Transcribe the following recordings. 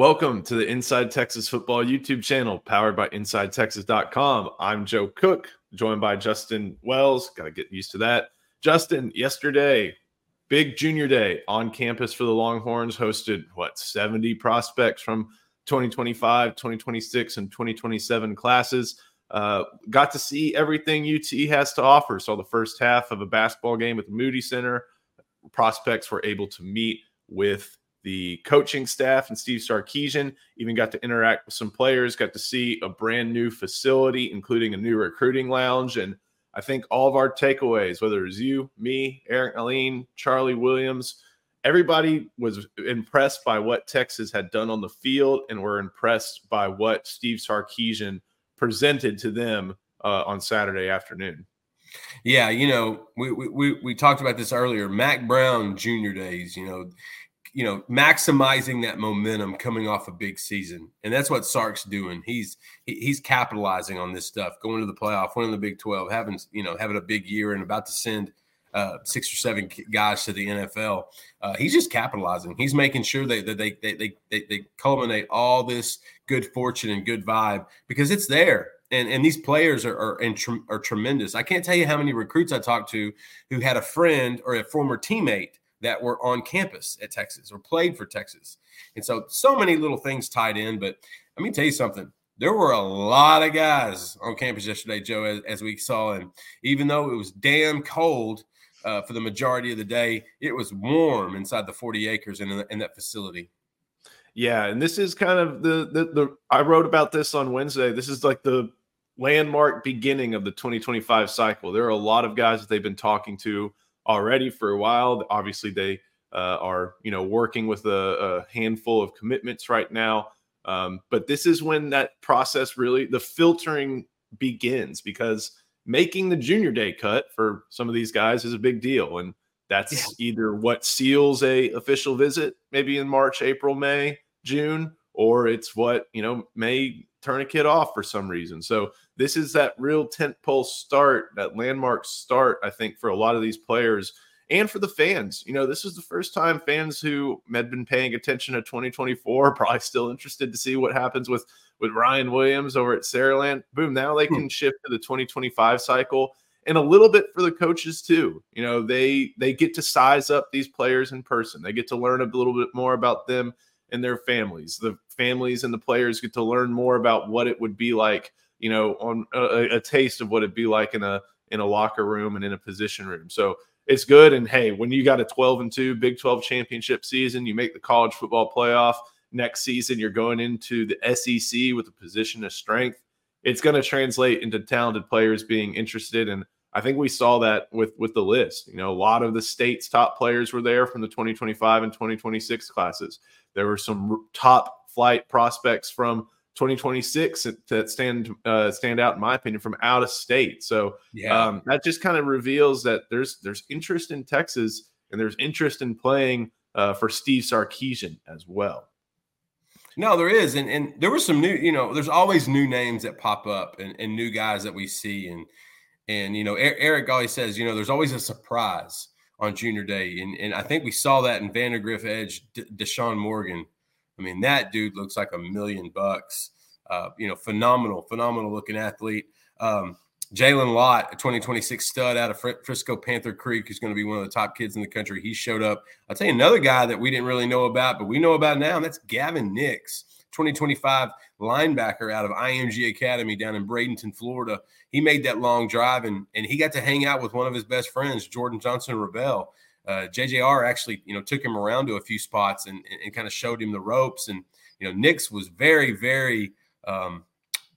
Welcome to the Inside Texas Football YouTube channel powered by InsideTexas.com. I'm Joe Cook, joined by Justin Wells. Got to get used to that. Justin, yesterday, big junior day on campus for the Longhorns, hosted what, 70 prospects from 2025, 2026, and 2027 classes. Uh, got to see everything UT has to offer. Saw the first half of a basketball game at the Moody Center. Prospects were able to meet with the coaching staff and Steve Sarkisian. Even got to interact with some players, got to see a brand new facility, including a new recruiting lounge. And I think all of our takeaways, whether it was you, me, Eric Nahlin, Charlie Williams, everybody was impressed by what Texas had done on the field and were impressed by what Steve Sarkisian presented to them uh, on Saturday afternoon. Yeah, you know, we, we we talked about this earlier. Mack Brown Junior days, you know, you know, maximizing that momentum coming off a big season, and that's what Sark's doing. He's he's capitalizing on this stuff, going to the playoff, winning the Big Twelve, having you know having a big year, and about to send uh, six or seven guys to the NFL. Uh, he's just capitalizing. He's making sure that they, they, they, they, they culminate all this good fortune and good vibe because it's there. And, and these players are are, are tremendous. I can't tell you how many recruits I talked to who had a friend or a former teammate that were on campus at Texas or played for Texas. And so, so many little things tied in. But let me tell you something. There were a lot of guys on campus yesterday, Joe, as, as we saw. And even though it was damn cold uh, for the majority of the day, it was warm inside the 40 acres in, in that facility. Yeah, and this is kind of the, the the I wrote about this on Wednesday. This is like the landmark beginning of the 2025 cycle. There are a lot of guys that they've been talking to already for a while. Obviously, they uh, are you know working with a, a, handful of commitments right now. Um, but this is when that process really the filtering begins because making the junior day cut for some of these guys is a big deal, and that's yeah. either what seals a official visit, maybe in March, April, May, June, or it's what you know may turn a kid off for some reason. So this is that real tent pole start, that landmark start, I think, for a lot of these players and for the fans. You know, this is the first time fans who had been paying attention to 2024 probably still interested to see what happens with with Ryan Williams over at Saraland. Boom, now they hmm. can shift to the 2025 cycle and a little bit for the coaches too. You know, they they get to size up these players in person. They get to learn a little bit more about them and their families. The families and the players get to learn more about what it would be like, you know, on a, a taste of what it'd be like in a in a locker room and in a position room. So it's good. And hey, when you got a 12 and 2 Big 12 championship season, you make the college football playoff. Next season, you're going into the SEC with a position of strength. It's going to translate into talented players being interested. And I think we saw that with with the list. You know, a lot of the state's top players were there from the 2025 and 2026 classes. There were some top flight prospects from 2026 that stand uh, stand out in my opinion from out of state. So yeah. um, that just kind of reveals that there's there's interest in Texas and there's interest in playing uh, for Steve Sarkisian as well. No, there is, and and there were some new. You know, there's always new names that pop up and, and new guys that we see, and and you know, Eric always says, you know, there's always a surprise on Junior Day, and and I think we saw that in Vandegrift Edge, D- Deshaun Morgan. I mean, that dude looks like a million bucks. Uh, you know, phenomenal, phenomenal looking athlete. Um, Jalen Lott, a 2026 stud out of Frisco Panther Creek, who's going to be one of the top kids in the country. He showed up. I'll tell you another guy that we didn't really know about, but we know about now, and that's Gavin Nix, 2025 linebacker out of IMG Academy down in Bradenton, Florida. He made that long drive, and, and he got to hang out with one of his best friends, Jordan Johnson Rubell uh, JJR actually, you know, took him around to a few spots and, and, and kind of showed him the ropes. And, you know, Nix was very, very, um,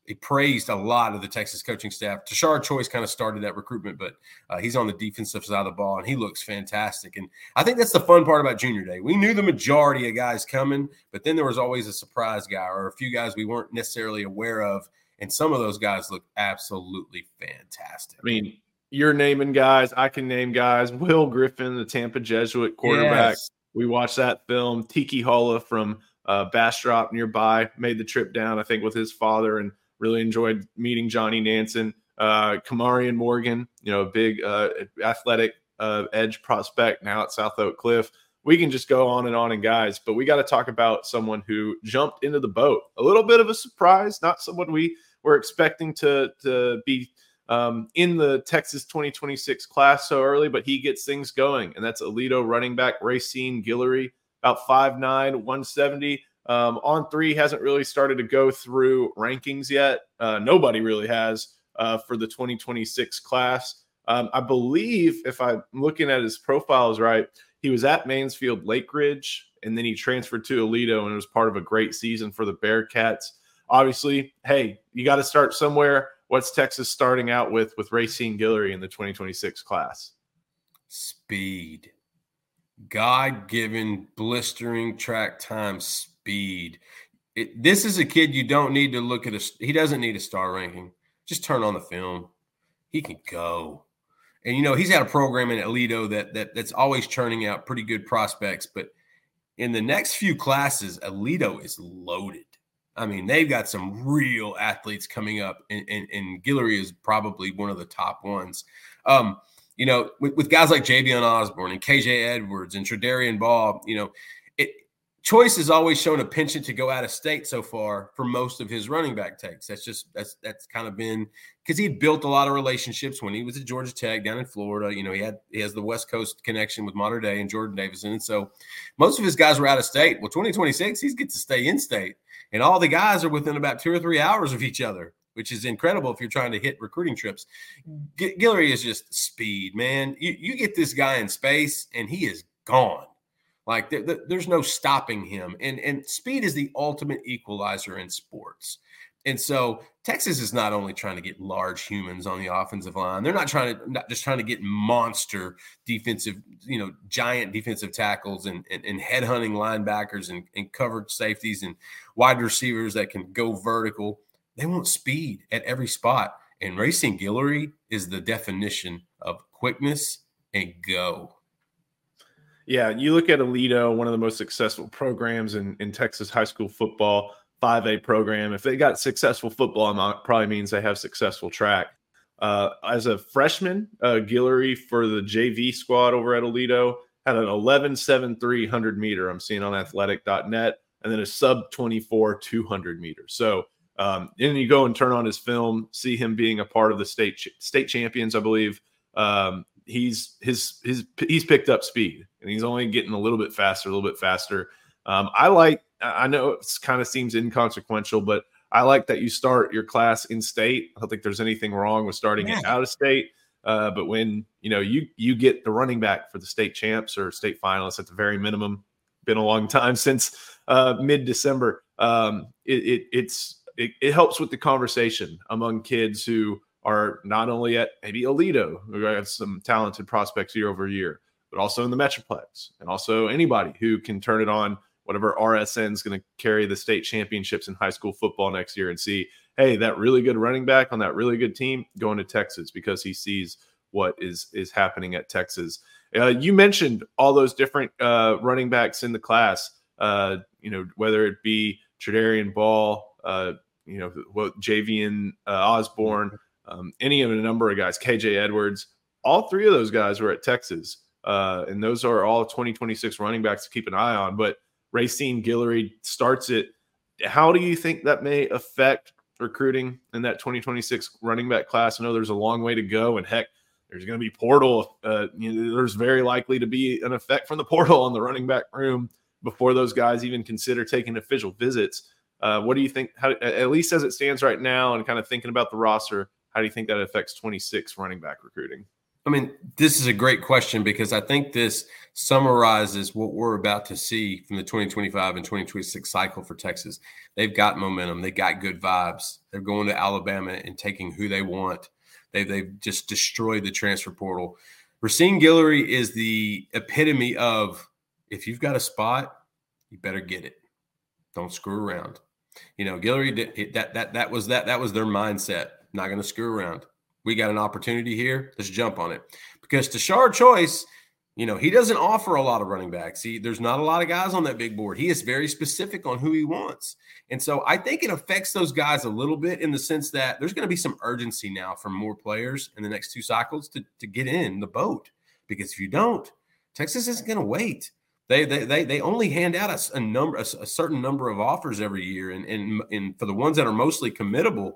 he praised a lot of the Texas coaching staff. Tashard Choice kind of started that recruitment, but uh, he's on the defensive side of the ball and he looks fantastic. And I think that's the fun part about Junior Day. We knew the majority of guys coming, but then there was always a surprise guy or a few guys we weren't necessarily aware of. And some of those guys look absolutely fantastic. I mean, you're naming guys. I can name guys. Will Griffin, the Tampa Jesuit quarterback. Yes. We watched that film. Tiki Halla from uh, Bastrop nearby made the trip down, I think, with his father and really enjoyed meeting Johnny Nansen. Uh, Kamarian Morgan, you know, big uh, athletic uh, edge prospect now at South Oak Cliff. we can just go on and on and guys, but we got to talk about someone who jumped into the boat. A little bit of a surprise, not someone we were expecting to to be um, in the Texas 2026 class so early, but he gets things going, and that's Aledo running back Racine Guillory, about 5'9", 170. Um, on three hasn't really started to go through rankings yet. Uh, nobody really has uh, for the 2026 class. Um, I believe, if I'm looking at his profiles right, he was at Mansfield Lake Ridge, and then he transferred to Aledo, and it was part of a great season for the Bearcats. Obviously, hey, you got to start somewhere. What's Texas starting out with with Racine Guillory in the 2026 class? Speed. God given, blistering track time speed. It, this is a kid you don't need to look at. A, he doesn't need a star ranking. Just turn on the film. He can go. And you know he's had a program in Aledo that that that's always churning out pretty good prospects. But in the next few classes, Aledo is loaded. I mean, they've got some real athletes coming up, and, and, and Guillory is probably one of the top ones. Um, you know, with, with guys like Javian Osborne and KJ Edwards and Tredarian Ball, you know, Choice has always shown a penchant to go out of state so far for most of his running back takes. That's just that's that's kind of been because he built a lot of relationships when he was at Georgia Tech down in Florida. You know, he had he has the West Coast connection with Mater Dei and Jordan Davison, and so most of his guys were out of state. Well, 2026, he's get to stay in state, and all the guys are within about two or three hours of each other which is incredible if you're trying to hit recruiting trips. G- Guillory is just speed, man. You, you get this guy in space and he is gone. Like there's no stopping him. And, and speed is the ultimate equalizer in sports. And so Texas is not only trying to get large humans on the offensive line, they're not trying to not just trying to get monster defensive, you know, giant defensive tackles and and, and headhunting linebackers and, and covered safeties and wide receivers that can go vertical. They want speed at every spot. And Racine Guillory is the definition of quickness and go. Yeah, you look at Aledo, one of the most successful programs in, in Texas high school football, 5A program. If they got successful football, it probably means they have successful track. Uh, as a freshman, uh, Guillory for the JV squad over at Aledo had an 11.73 100 meter. I'm seeing on athletic.net, and then a sub 24 200 meters. So um, then you go and turn on his film, see him being a part of the state ch- state champions, I believe. Um, he's his his he's picked up speed, and he's only getting a little bit faster, a little bit faster. Um, I like. I know it kind of seems inconsequential, but I like that you start your class in state. I don't think there's anything wrong with starting yeah. it out of state. Uh, but when you know you you get the running back for the state champs or state finalists at the very minimum, been a long time since uh, mid December. Um, it, it, it's it, it helps with the conversation among kids who are not only at maybe Aledo, who have some talented prospects year over year, but also in the Metroplex, and also anybody who can turn it on. Whatever RSN is going to carry the state championships in high school football next year, and see, hey, that really good running back on that really good team going to Texas because he sees what is is happening at Texas. Uh, you mentioned all those different uh, running backs in the class. Uh, you know, whether it be Tredarian Ball, uh, you know, what Javian uh, Osborne, um, any of a number of guys, KJ Edwards, all three of those guys were at Texas. Uh, and those are all 2026 running backs to keep an eye on. But Racine Guillory starts it. How do you think that may affect recruiting in that 2026 running back class? I know there's a long way to go, and heck, there's going to be portal. Uh, you know, there's very likely to be an effect from the portal on the running back room before those guys even consider taking official visits. Uh, what do you think? How, at least as it stands right now, and kind of thinking about the roster, how do you think that affects 26 running back recruiting? I mean, this is a great question because I think this summarizes what we're about to see from the 2025 and 2026 cycle for Texas. They've got momentum, they got good vibes. They're going to Alabama and taking who they want. They've, they've just destroyed the transfer portal. Racine Guillory is the epitome of if you've got a spot, you better get it. Don't screw around. You know, Guillory that that that was that that was their mindset. Not going to screw around. We got an opportunity here. Let's jump on it. Because Tashard Choice, you know, he doesn't offer a lot of running backs. He, there's not a lot of guys on that big board. He is very specific on who he wants. And so I think it affects those guys a little bit in the sense that there's going to be some urgency now from more players in the next two cycles to, to get in the boat. Because if you don't, Texas isn't going to wait. They they they, they only hand out a, a number a, a, certain number of offers every year, and, and and for the ones that are mostly committable,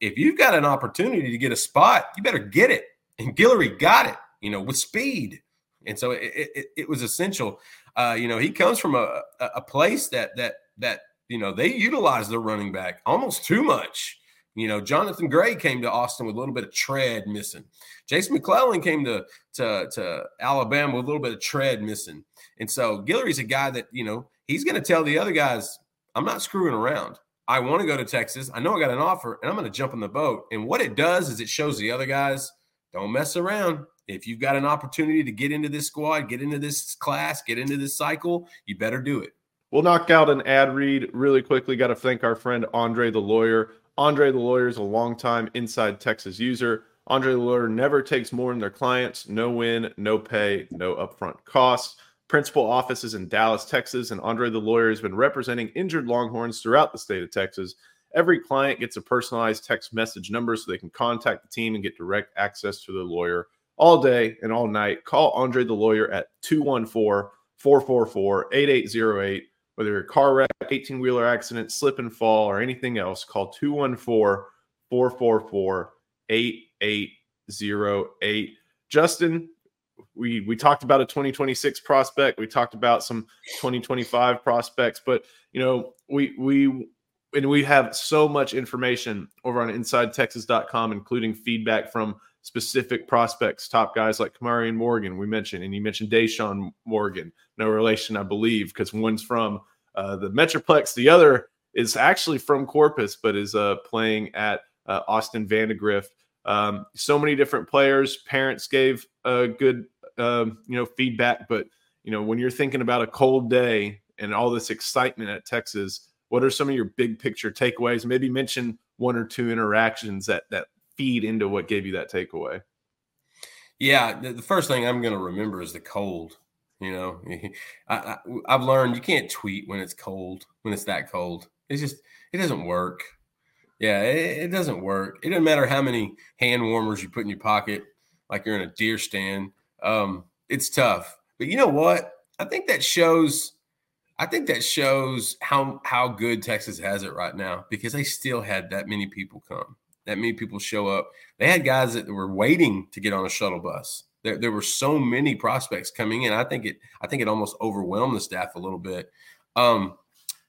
if you've got an opportunity to get a spot, you better get it. And Guillory got it, you know, with speed, and so it it, it was essential. Uh, you know, he comes from a, a place that that that you know they utilize their running back almost too much. You know, Jonathan Gray came to Austin with a little bit of tread missing. Jason McClellan came to, to, to Alabama with a little bit of tread missing. And so Guillory's a guy that, you know, he's going to tell the other guys, I'm not screwing around. I want to go to Texas. I know I got an offer and I'm going to jump in the boat. And what it does is it shows the other guys, don't mess around. If you've got an opportunity to get into this squad, get into this class, get into this cycle, you better do it. We'll knock out an ad read really quickly. Got to thank our friend Andre the lawyer. Andre the lawyer is a longtime inside Texas user. Andre the lawyer never takes more than their clients. No win, no pay, no upfront costs. Principal office is in Dallas, Texas, and Andre the lawyer has been representing injured Longhorns throughout the state of Texas. Every client gets a personalized text message number so they can contact the team and get direct access to the lawyer all day and all night. Call Andre the lawyer at 214 444 8808 whether you're a car wreck, 18 wheeler accident, slip and fall, or anything else, call 214 444 8808. Justin, we we talked about a 2026 prospect. We talked about some 2025 prospects, but you know, we we and we have so much information over on insidetexas.com, including feedback from specific prospects, top guys like kamari and Morgan, we mentioned, and you mentioned Deshaun Morgan, no relation, I believe, because one's from uh, the Metroplex, the other is actually from Corpus, but is uh, playing at uh, Austin Vandegrift. Um, so many different players. Parents gave a good, um, you know, feedback. But you know, when you're thinking about a cold day and all this excitement at Texas, what are some of your big picture takeaways? Maybe mention one or two interactions that that feed into what gave you that takeaway. Yeah, the first thing I'm going to remember is the cold. You know, I, I, have learned you can't tweet when it's cold, when it's that cold. It's just, it doesn't work. Yeah, it, it doesn't work. It doesn't matter how many hand warmers you put in your pocket, like you're in a deer stand. Um, it's tough. But you know what? I think that shows. I think that shows how how good Texas has it right now because they still had that many people come that many people show up. They had guys that were waiting to get on a shuttle bus. There, there were so many prospects coming in. I think it I think it almost overwhelmed the staff a little bit. Um,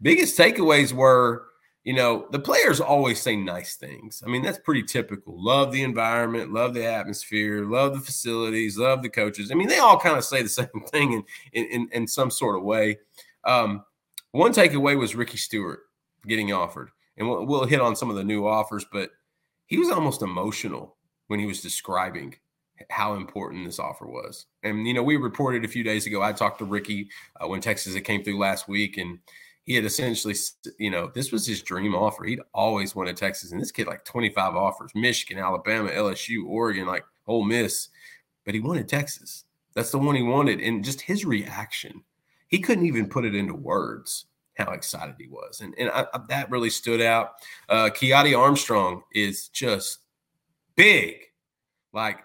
biggest takeaways were, you know, the players always say nice things. I mean, that's pretty typical. Love the environment, love the atmosphere, love the facilities, love the coaches. I mean, they all kind of say the same thing in in, in, some sort of way. Um, one takeaway was Ricky Stewart getting offered, and we'll, we'll hit on some of the new offers, but he was almost emotional when he was describing how important this offer was. And you know, we reported a few days ago. I talked to Ricky uh, when Texas it came through last week, and he had essentially, you know, this was his dream offer. He'd always wanted Texas, and this kid like 25 offers: Michigan, Alabama, LSU, Oregon, like Ole Miss, but he wanted Texas. That's the one he wanted, and just his reaction, he couldn't even put it into words how excited he was. And, and I, I, that really stood out. Uh, Armstrong is just big, like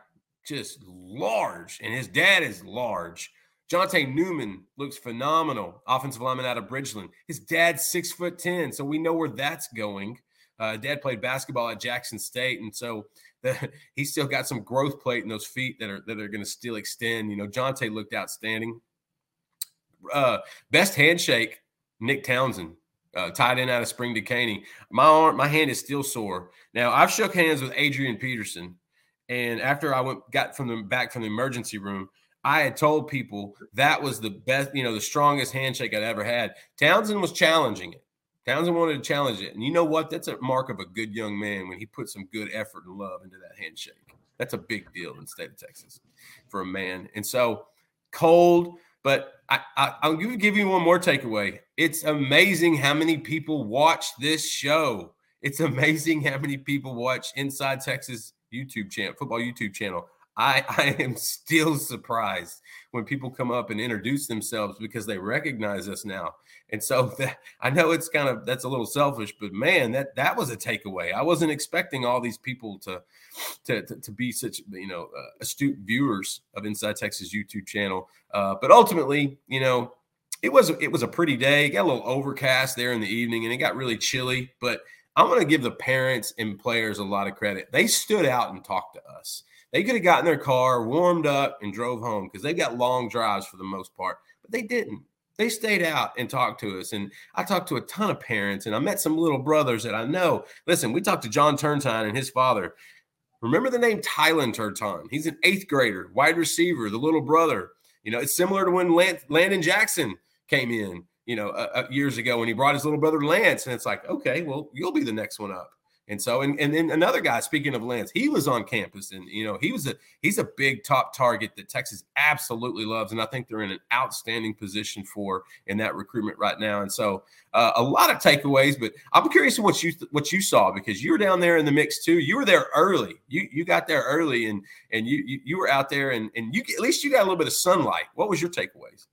just large, and his dad is large. Jonte Newman looks phenomenal, offensive lineman out of Bridgeland. His dad's six foot ten, so we know where that's going. Uh, dad played basketball at Jackson State, and so the, he's still got some growth plate in those feet that are that are going to still extend. You know, Jonte looked outstanding. Uh, best handshake Nick Townsend, uh, tied in out of Spring Dekaney. My arm, my hand is still sore. Now I've shook hands with Adrian Peterson, and after I went got from the back from the emergency room, I had told people that was the best, you know, the strongest handshake I'd ever had. Townsend was challenging it. Townsend wanted to challenge it, and you know what? That's a mark of a good young man when he puts some good effort and love into that handshake. That's a big deal in the state of Texas for a man. And so cold but I, I, will give you one more takeaway. It's amazing how many people watch this show. It's amazing how many people watch Inside Texas YouTube channel, football YouTube channel. I, I am still surprised when people come up and introduce themselves because they recognize us now. And so that, I know it's kind of that's a little selfish, but man, that that was a takeaway. I wasn't expecting all these people to to to, to be such you know uh, astute viewers of Inside Texas YouTube channel. Uh, but ultimately, you know, it was it was a pretty day. It got a little overcast there in the evening, and it got really chilly. But I'm going to give the parents and players a lot of credit. They stood out and talked to us. They could have gotten their car, warmed up, and drove home because they've got long drives for the most part, but they didn't. They stayed out and talked to us. And I talked to a ton of parents and I met some little brothers that I know. Listen, we talked to John Turntine and his father. Remember the name Tylen Turntine? He's an eighth grader, wide receiver, the little brother. You know, it's similar to when Landon Jackson came in, you know, uh, years ago when he brought his little brother Lance. And it's like, okay, well, you'll be the next one up. And so, and, and then another guy, speaking of Lance, he was on campus and, you know, he was a, he's a big top target that Texas absolutely loves. And I think they're in an outstanding position for in that recruitment right now. And so uh, a lot of takeaways, but I'm curious what you, what you saw because you were down there in the mix too. You were there early. You, you got there early and, and you, you, you were out there and, and you, at least you got a little bit of sunlight. What was your takeaways?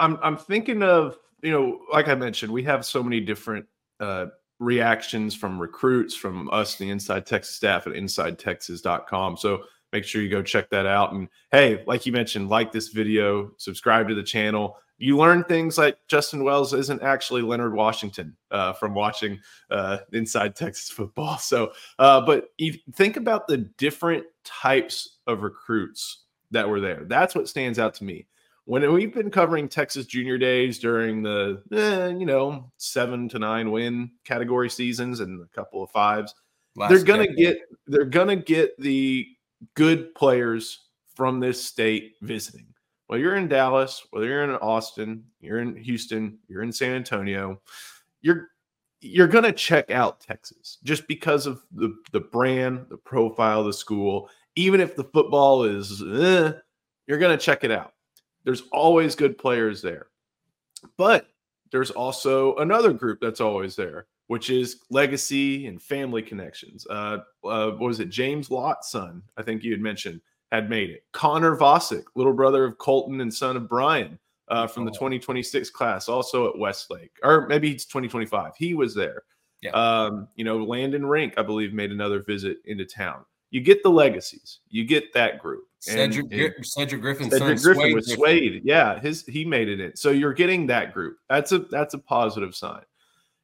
I'm, I'm thinking of, you know, like I mentioned, we have so many different, uh, reactions from recruits, from us, the Inside Texas staff at InsideTexas.com. So make sure you go check that out. And hey, like you mentioned, like this video, subscribe to the channel. You learn things like Justin Wells isn't actually Leonard Washington uh, from watching uh, Inside Texas football. So, uh, but think about the different types of recruits that were there. That's what stands out to me when we've been covering Texas Junior Days during the eh, you know seven to nine win category seasons and a couple of fives, Last they're gonna get they're gonna get the good players from this state visiting. Whether you're in Dallas, whether you're in Austin, you're in Houston, you're in San Antonio, you're you're gonna check out Texas just because of the the brand, the profile of the school. Even if the football is, eh, you're gonna check it out there's always good players there. But there's also another group that's always there, which is legacy and family connections. Uh, uh, what was it? James Lott's son, I think you had mentioned, had made it. Connor Vasek, little brother of Colton and son of Brian uh, from the 2026 class, also at Westlake, or maybe it's 2025. He was there. Yeah. Um, you know, Landon Rink, I believe, made another visit into town. You get the legacies, you get that group. Cedric, and, Cedric Griffin, Cedric Griffin Swade with Swade, yeah, his he made it in. So you're getting that group. That's a that's a positive sign.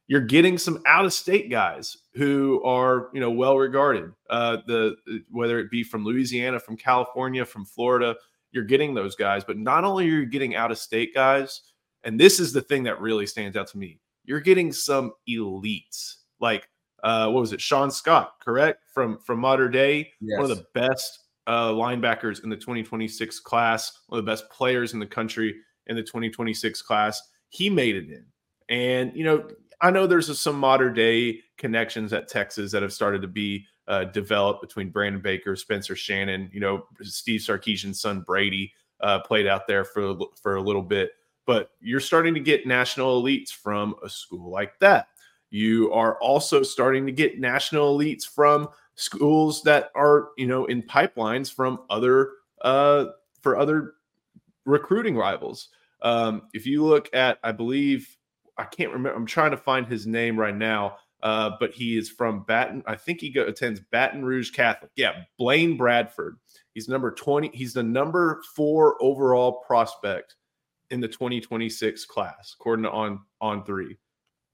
You're getting some out of state guys who are you know well regarded. Uh, the whether it be from Louisiana, from California, from Florida, you're getting those guys. But not only are you getting out of state guys, and this is the thing that really stands out to me. You're getting some elites like uh, what was it, Sean Scott, correct from from Mater Dei, yes. one of the best uh, linebackers in the 2026 class, one of the best players in the country in the 2026 class. He made it in. And, you know, I know there's some Mater Dei connections at Texas that have started to be uh, developed between Brandon Baker, Spencer Shannon, you know, Steve Sarkisian's son Brady uh, played out there for, for a little bit. But you're starting to get national elites from a school like that. You are also starting to get national elites from schools that are you know in pipelines from other uh for other recruiting rivals. Um if you look at i believe i can't remember i'm trying to find his name right now uh but he is from baton i think he go, attends baton rouge catholic. Yeah blaine bradford. He's number 20 he's the number four overall prospect in the 2026 class according to on on three.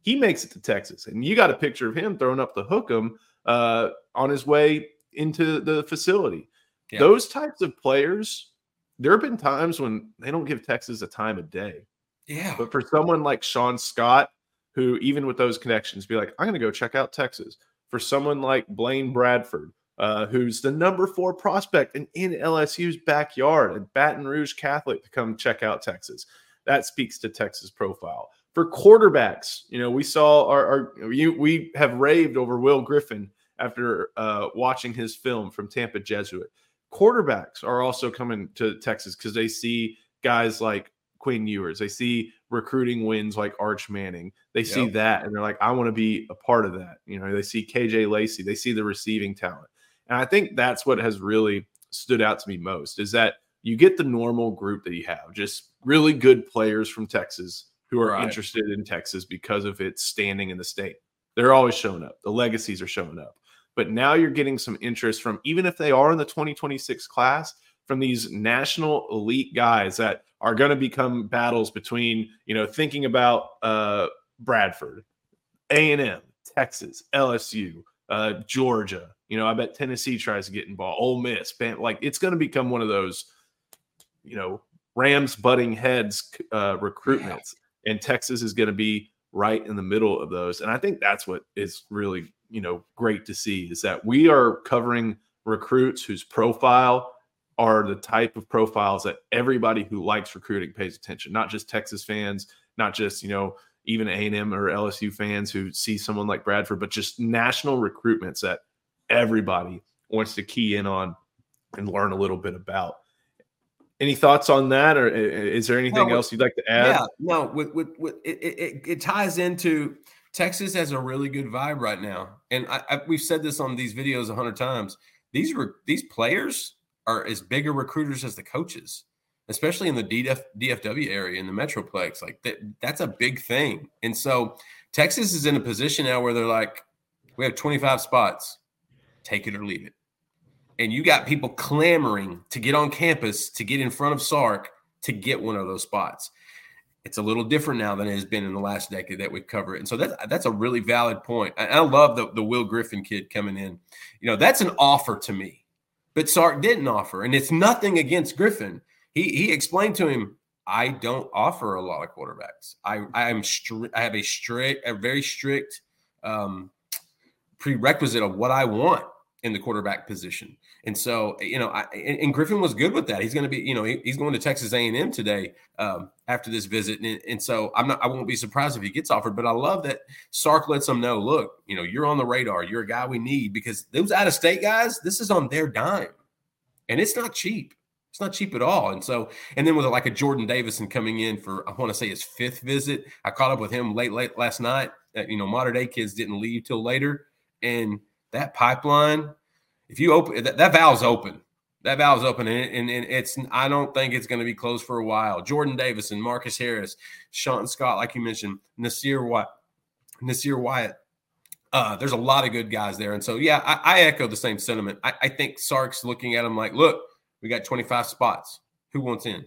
He makes it to texas and you got a picture of him throwing up the hook 'em uh, on his way into the facility. Yeah. Those types of players, there have been times when they don't give Texas a time of day. Yeah. But for someone like Sean Scott, who even with those connections, be like, I'm going to go check out Texas. For someone like Blaine Bradford, uh, who's the number four prospect and in LSU's backyard at Baton Rouge Catholic to come check out Texas. That speaks to Texas profile. For quarterbacks, you know, we saw our, our we, we have raved over Will Griffin after uh, watching his film from Tampa Jesuit. Quarterbacks are also coming to Texas because they see guys like Quinn Ewers. They see recruiting wins like Arch Manning. They yep. see that and they're like, I want to be a part of that. You know, they see KJ Lacey. They see the receiving talent. And I think that's what has really stood out to me most is that you get the normal group that you have, just really good players from Texas who are right. interested in Texas because of its standing in the state. They're always showing up. The legacies are showing up. But now you're getting some interest from, even if they are in the 2026 class, from these national elite guys that are going to become battles between, you know, thinking about uh, Bradford, A&M, Texas, LSU, uh, Georgia. You know, I bet Tennessee tries to get involved. Ole Miss, like it's going to become one of those, you know, Rams butting heads uh, recruitments, and Texas is going to be right in the middle of those. And I think that's what is really, you know, great to see is that we are covering recruits whose profile are the type of profiles that everybody who likes recruiting pays attention, not just Texas fans, not just, you know, even A&M or LSU fans who see someone like Bradford, but just national recruitments that everybody wants to key in on and learn a little bit about. Any thoughts on that, or eh, eh, is there anything no, else you'd like to add? Yeah, no. With, with, with it, it, it, ties into Texas has a really good vibe right now, and I, I, we've said this on these videos a hundred times. These were these players are as bigger recruiters as the coaches especially in the DF, DFW area in the Metroplex. Like that, that's a big thing. And so Texas is in a position now where they're like, we have 25 spots, take it or leave it. And you got people clamoring to get on campus, to get in front of Sark, to get one of those spots. It's a little different now than it has been in the last decade that we've covered. And so that's that's a really valid point. I, I love the, the Will Griffin kid coming in. You know, that's an offer to me. But Sark didn't offer. And it's nothing against Griffin he he explained to him, I don't offer a lot of quarterbacks. I I am strict. I have a strict, a very strict um, prerequisite of what I want in the quarterback position. And so, you know, I, and, Griffin was good with that. He's going to be, you know, he, he's going to Texas A&M today um, after this visit. And, and, so I'm not, I won't be surprised if he gets offered, but I love that Sark lets them know, look, you know, you're on the radar. You're a guy we need because those out of state guys, this is on their dime and it's not cheap. It's not cheap at all. And so, and then with like a Jordan Davison coming in for, I want to say his fifth visit. I caught up with him late, late last night. That, you know, Mater Dei kids didn't leave till later. And that pipeline, if you open that, that valve's open, that valve's open. And, and, and it's, I don't think it's going to be closed for a while. Jordan Davison, Marcus Harris, Sean Scott, like you mentioned, Nasir Wyatt, Nasir Wyatt. Uh, there's a lot of good guys there. And so, yeah, I, I echo the same sentiment. I, I think Sark's looking at him like, look, we got 25 spots. Who wants in?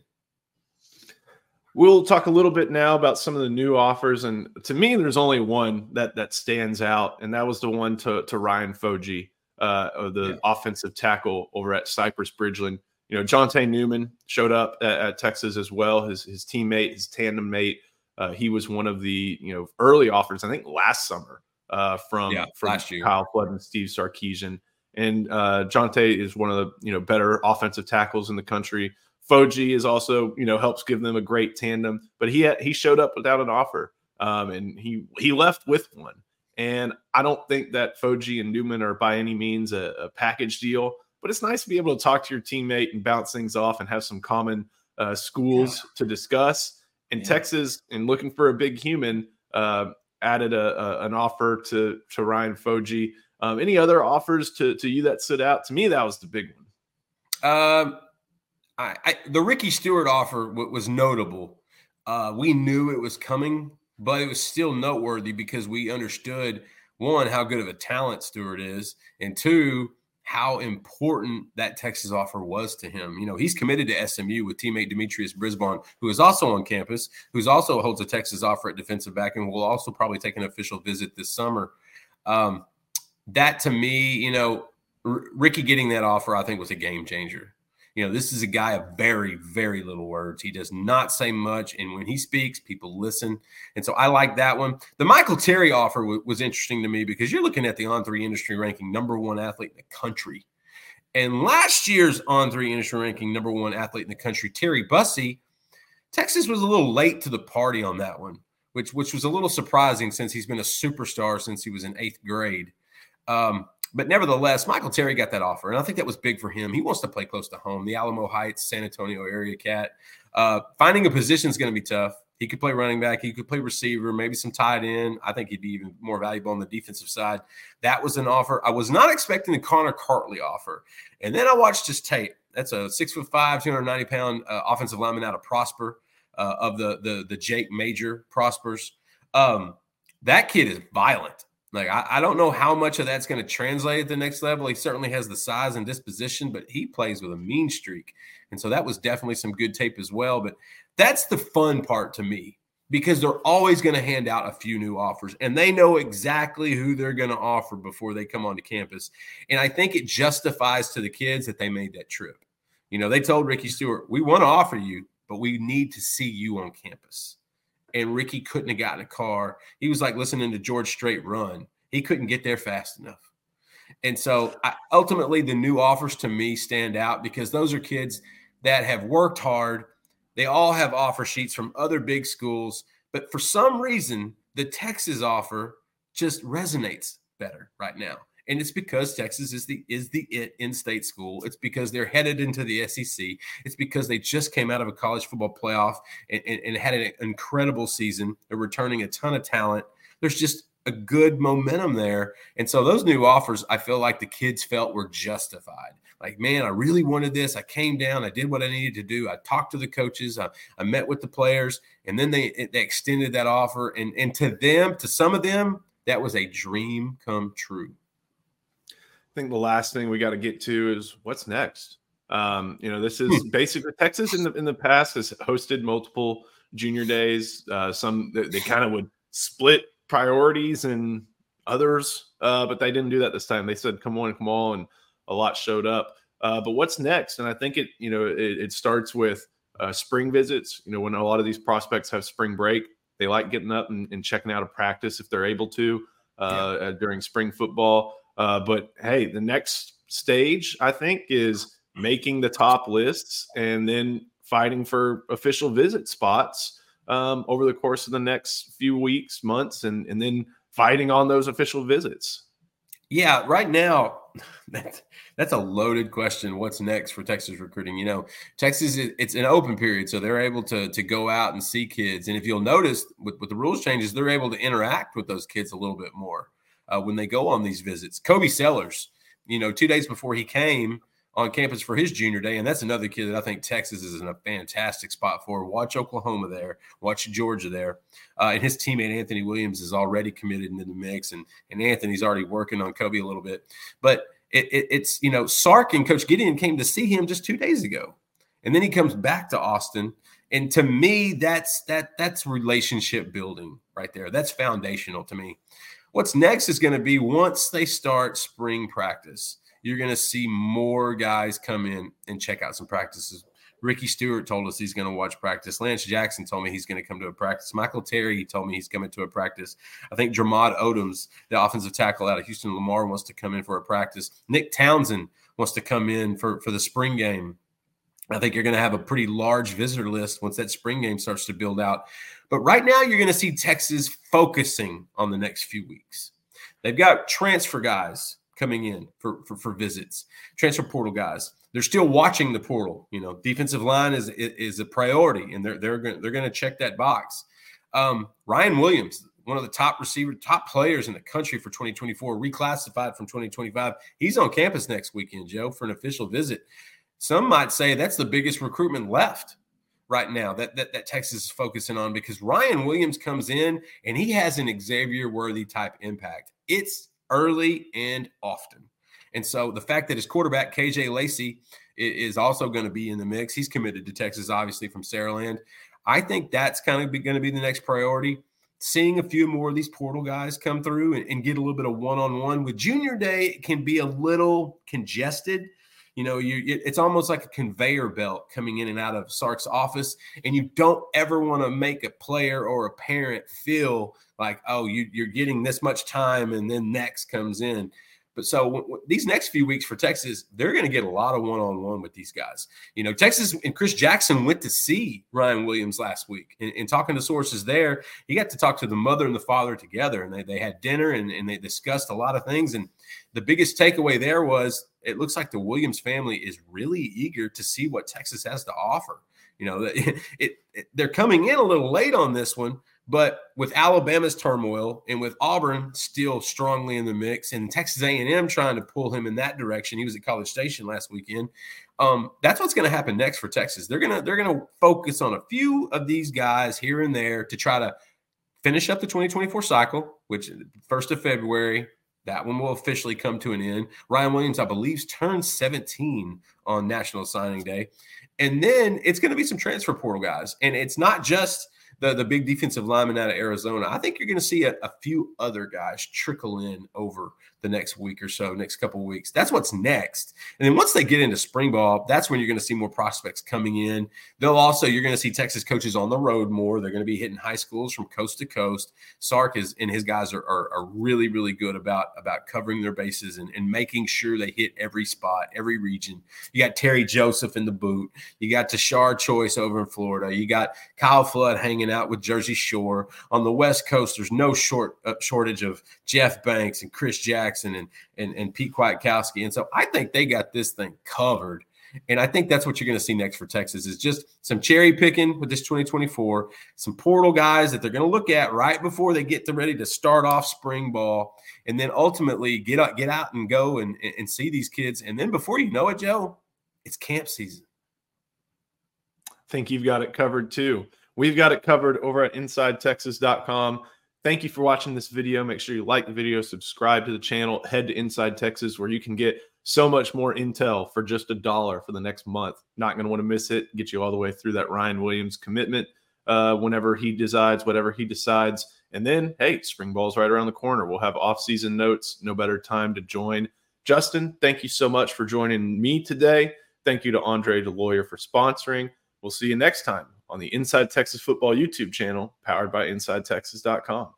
We'll talk a little bit now about some of the new offers, and to me, there's only one that that stands out, and that was the one to to Ryan Foji, uh, the yeah. offensive tackle over at Cypress Bridgeland. You know, Jonte Newman showed up at, at, Texas as well. His his teammate, his tandem mate, uh, he was one of the you know early offers. I think last summer uh, from yeah, from Kyle Flood and Steve Sarkisian. And uh, Jonte is one of the you know better offensive tackles in the country. Foji is also you know helps give them a great tandem, but he had, he showed up without an offer, um, and he he left with one. And I don't think that Foji and Newman are by any means a, a, package deal, but it's nice to be able to talk to your teammate and bounce things off and have some common uh, schools yeah. to discuss. In yeah. Texas, and looking for a big human, uh, added a, a, an offer to to Ryan Foji. Um, any other offers to to you that stood out? To me, that was the big one. Um, I, I the Ricky Stewart offer w- was notable. Uh, we knew it was coming, but it was still noteworthy because we understood one how good of a talent Stewart is, and two how important that Texas offer was to him. You know, he's committed to SMU with teammate Demetrius Brisbane, who is also on campus, who's also holds a Texas offer at defensive back, and will also probably take an official visit this summer. Um, that to me, you know, R- Ricky getting that offer, I think was a game changer. You know, this is a guy of very, very little words. He does not say much. And when he speaks, people listen. And so I like that one. The Michael Terry offer w- was interesting to me because you're looking at the on three industry ranking number one athlete in the country. And last year's on three industry ranking number one athlete in the country, Terry Bussey, Texas was a little late to the party on that one, which which was a little surprising since he's been a superstar since he was in eighth grade. Um, but nevertheless, Michael Terry got that offer, and I think that was big for him. He wants to play close to home, the Alamo Heights, San Antonio area cat. Uh, finding a position is going to be tough. He could play running back. He could play receiver, maybe some tight end. I think he'd be even more valuable on the defensive side. That was an offer. I was not expecting the Connor Cartley offer. And then I watched his tape. That's a six foot five, 290 pound uh, offensive lineman out of Prosper uh, of the, the, the Jake Major Prospers. Um, that kid is violent. Like I, I, don't know how much of that's going to translate at the next level. He certainly has the size and disposition, but he plays with a mean streak. And so that was definitely some good tape as well. But that's the fun part to me because they're always going to hand out a few new offers and they know exactly who they're going to offer before they come onto campus. And I think it justifies to the kids that they made that trip. You know, they told Ricky Stewart, we want to offer you, but we need to see you on campus. And Ricky couldn't have gotten a car. He was like listening to George Strait run. He couldn't get there fast enough. And so I, ultimately, the new offers to me stand out because those are kids that have worked hard they all have offer sheets from other big schools, but for some reason, the Texas offer just resonates better right now. And it's because Texas is the is the it in-state school. It's because they're headed into the SEC. It's because they just came out of a college football playoff and, and, and had an incredible season. They're returning a ton of talent. There's just a good momentum there. And so those new offers, I feel like the kids felt were justified like, man, I really wanted this. I came down, I did what I needed to do. I talked to the coaches, I, I met with the players, and then they, they extended that offer. And, and to them, to some of them, that was a dream come true. I think the last thing we got to get to is what's next. Um, you know, this is hmm. basically Texas in the in the past has hosted multiple junior days. Uh, some they, they kind of would split priorities and others, uh, but they didn't do that this time. They said, "Come on, come on," and a lot showed up. Uh, but what's next? And I think it, you know, it, it starts with uh, spring visits. You know, when a lot of these prospects have spring break, they like getting up and, and checking out a practice if they're able to yeah. Uh, during spring football. Uh, but hey, the next stage I think is making the top lists and then fighting for official visit spots um, over the course of the next few weeks, months, and and then fighting on those official visits. Yeah, right now that's that's a loaded question. What's next for Texas recruiting? You know, Texas it's an open period, so they're able to to go out and see kids. And if you'll notice, with, with the rules changes, they're able to interact with those kids a little bit more uh, when they go on these visits. Kobe Sellers, you know, two days before he came, on campus for his junior day. And that's another kid that I think Texas is in a fantastic spot for. Watch Oklahoma there, watch Georgia there. Uh, and his teammate Anthony Williams is already committed into the mix, and, and Anthony's already working on Kobe a little bit. But it, it, it's, you know, Sark and Coach Gideon came to see him just two days ago. And then he comes back to Austin. And to me, that's that that's relationship building right there. That's foundational to me. What's next is going to be once they start spring practice you're going to see more guys come in and check out some practices. Ricky Stewart told us he's going to watch practice. Lance Jackson told me he's going to come to a practice. Michael Terry told me he's coming to a practice. I think Jermod Odoms, the offensive tackle out of Houston Lamar, wants to come in for a practice. Nick Townsend wants to come in for, for the spring game. I think you're going to have a pretty large visitor list once that spring game starts to build out. But right now, you're going to see Texas focusing on the next few weeks. They've got transfer guys coming in for, for, for visits. Transfer portal guys, they're still watching the portal. You know, defensive line is is a priority, and they're they're going they're going to check that box. Um, Ryan Williams, one of the top receiver, top players in the country for 2024, reclassified from 2025. He's on campus next weekend, Joe, for an official visit. Some might say that's the biggest recruitment left right now that, that, that Texas is focusing on because Ryan Williams comes in and he has an Xavier Worthy type impact. It's early and often. And so the fact that his quarterback, KJ Lacey, is also going to be in the mix. He's committed to Texas, obviously, from Saraland. I think that's kind of going to be the next priority. Seeing a few more of these portal guys come through and, and get a little bit of one on one with junior day can be a little congested. You know, you it's almost like a conveyor belt coming in and out of Sark's office, and you don't ever want to make a player or a parent feel like, oh, you, you're getting this much time, and then next comes in. But so w- w- these next few weeks for Texas, they're going to get a lot of one on one with these guys. You know, Texas and Chris Jackson went to see Ryan Williams last week and, and, talking to sources there. He got to talk to the mother and the father together, and they, they had dinner and, and they discussed a lot of things. And the biggest takeaway there was it looks like the Williams family is really eager to see what Texas has to offer. You know, it, it, it, they're coming in a little late on this one, but with Alabama's turmoil and with Auburn still strongly in the mix, and Texas A&M trying to pull him in that direction, he was at College Station last weekend. Um, that's what's going to happen next for Texas. They're gonna they're gonna focus on a few of these guys here and there to try to finish up the 2024 cycle, which first of February. That one will officially come to an end. Ryan Williams, I believe, turns 17 on National Signing Day. And then it's going to be some transfer portal guys. And it's not just the, the big defensive lineman out of Arizona. I think you're going to see a, a, few other guys trickle in over the next week or so, next couple weeks. That's what's next. And then once they get into spring ball, that's when you're going to see more prospects coming in. They'll also, you're going to see Texas coaches on the road more. They're going to be hitting high schools from coast to coast. Sark is and his guys are, are, are really, really good about, about covering their bases and, and making sure they hit every spot, every region. You got Terry Joseph in the boot. You got Tashard Choice over in Florida. You got Kyle Flood hanging out with Jersey Shore. On the West Coast, there's no short uh, shortage of Jeff Banks and Chris Jackson and, and, and Pete Kwiatkowski. And so I think they got this thing covered. And I think that's what you're going to see next for Texas is just some cherry picking with this 2024, some portal guys that they're going to look at right before they get to ready to start off spring ball, and then ultimately get out, get out and go and, and see these kids. And then before you know it, Joe, it's camp season. I think you've got it covered too. We've got it covered over at InsideTexas.com. Thank you for watching this video. Make sure you like the video, subscribe to the channel, head to Inside Texas where you can get so much more intel for just a dollar for the next month. Not going to want to miss it. Get you all the way through that Ryan Williams commitment uh, whenever he decides, whatever he decides. And then, hey, spring ball's right around the corner. We'll have off-season notes. No better time to join. Justin, thank you so much for joining me today. Thank you to Andre DeLawyer for sponsoring. We'll see you next time on the Inside Texas Football YouTube channel powered by InsideTexas.com.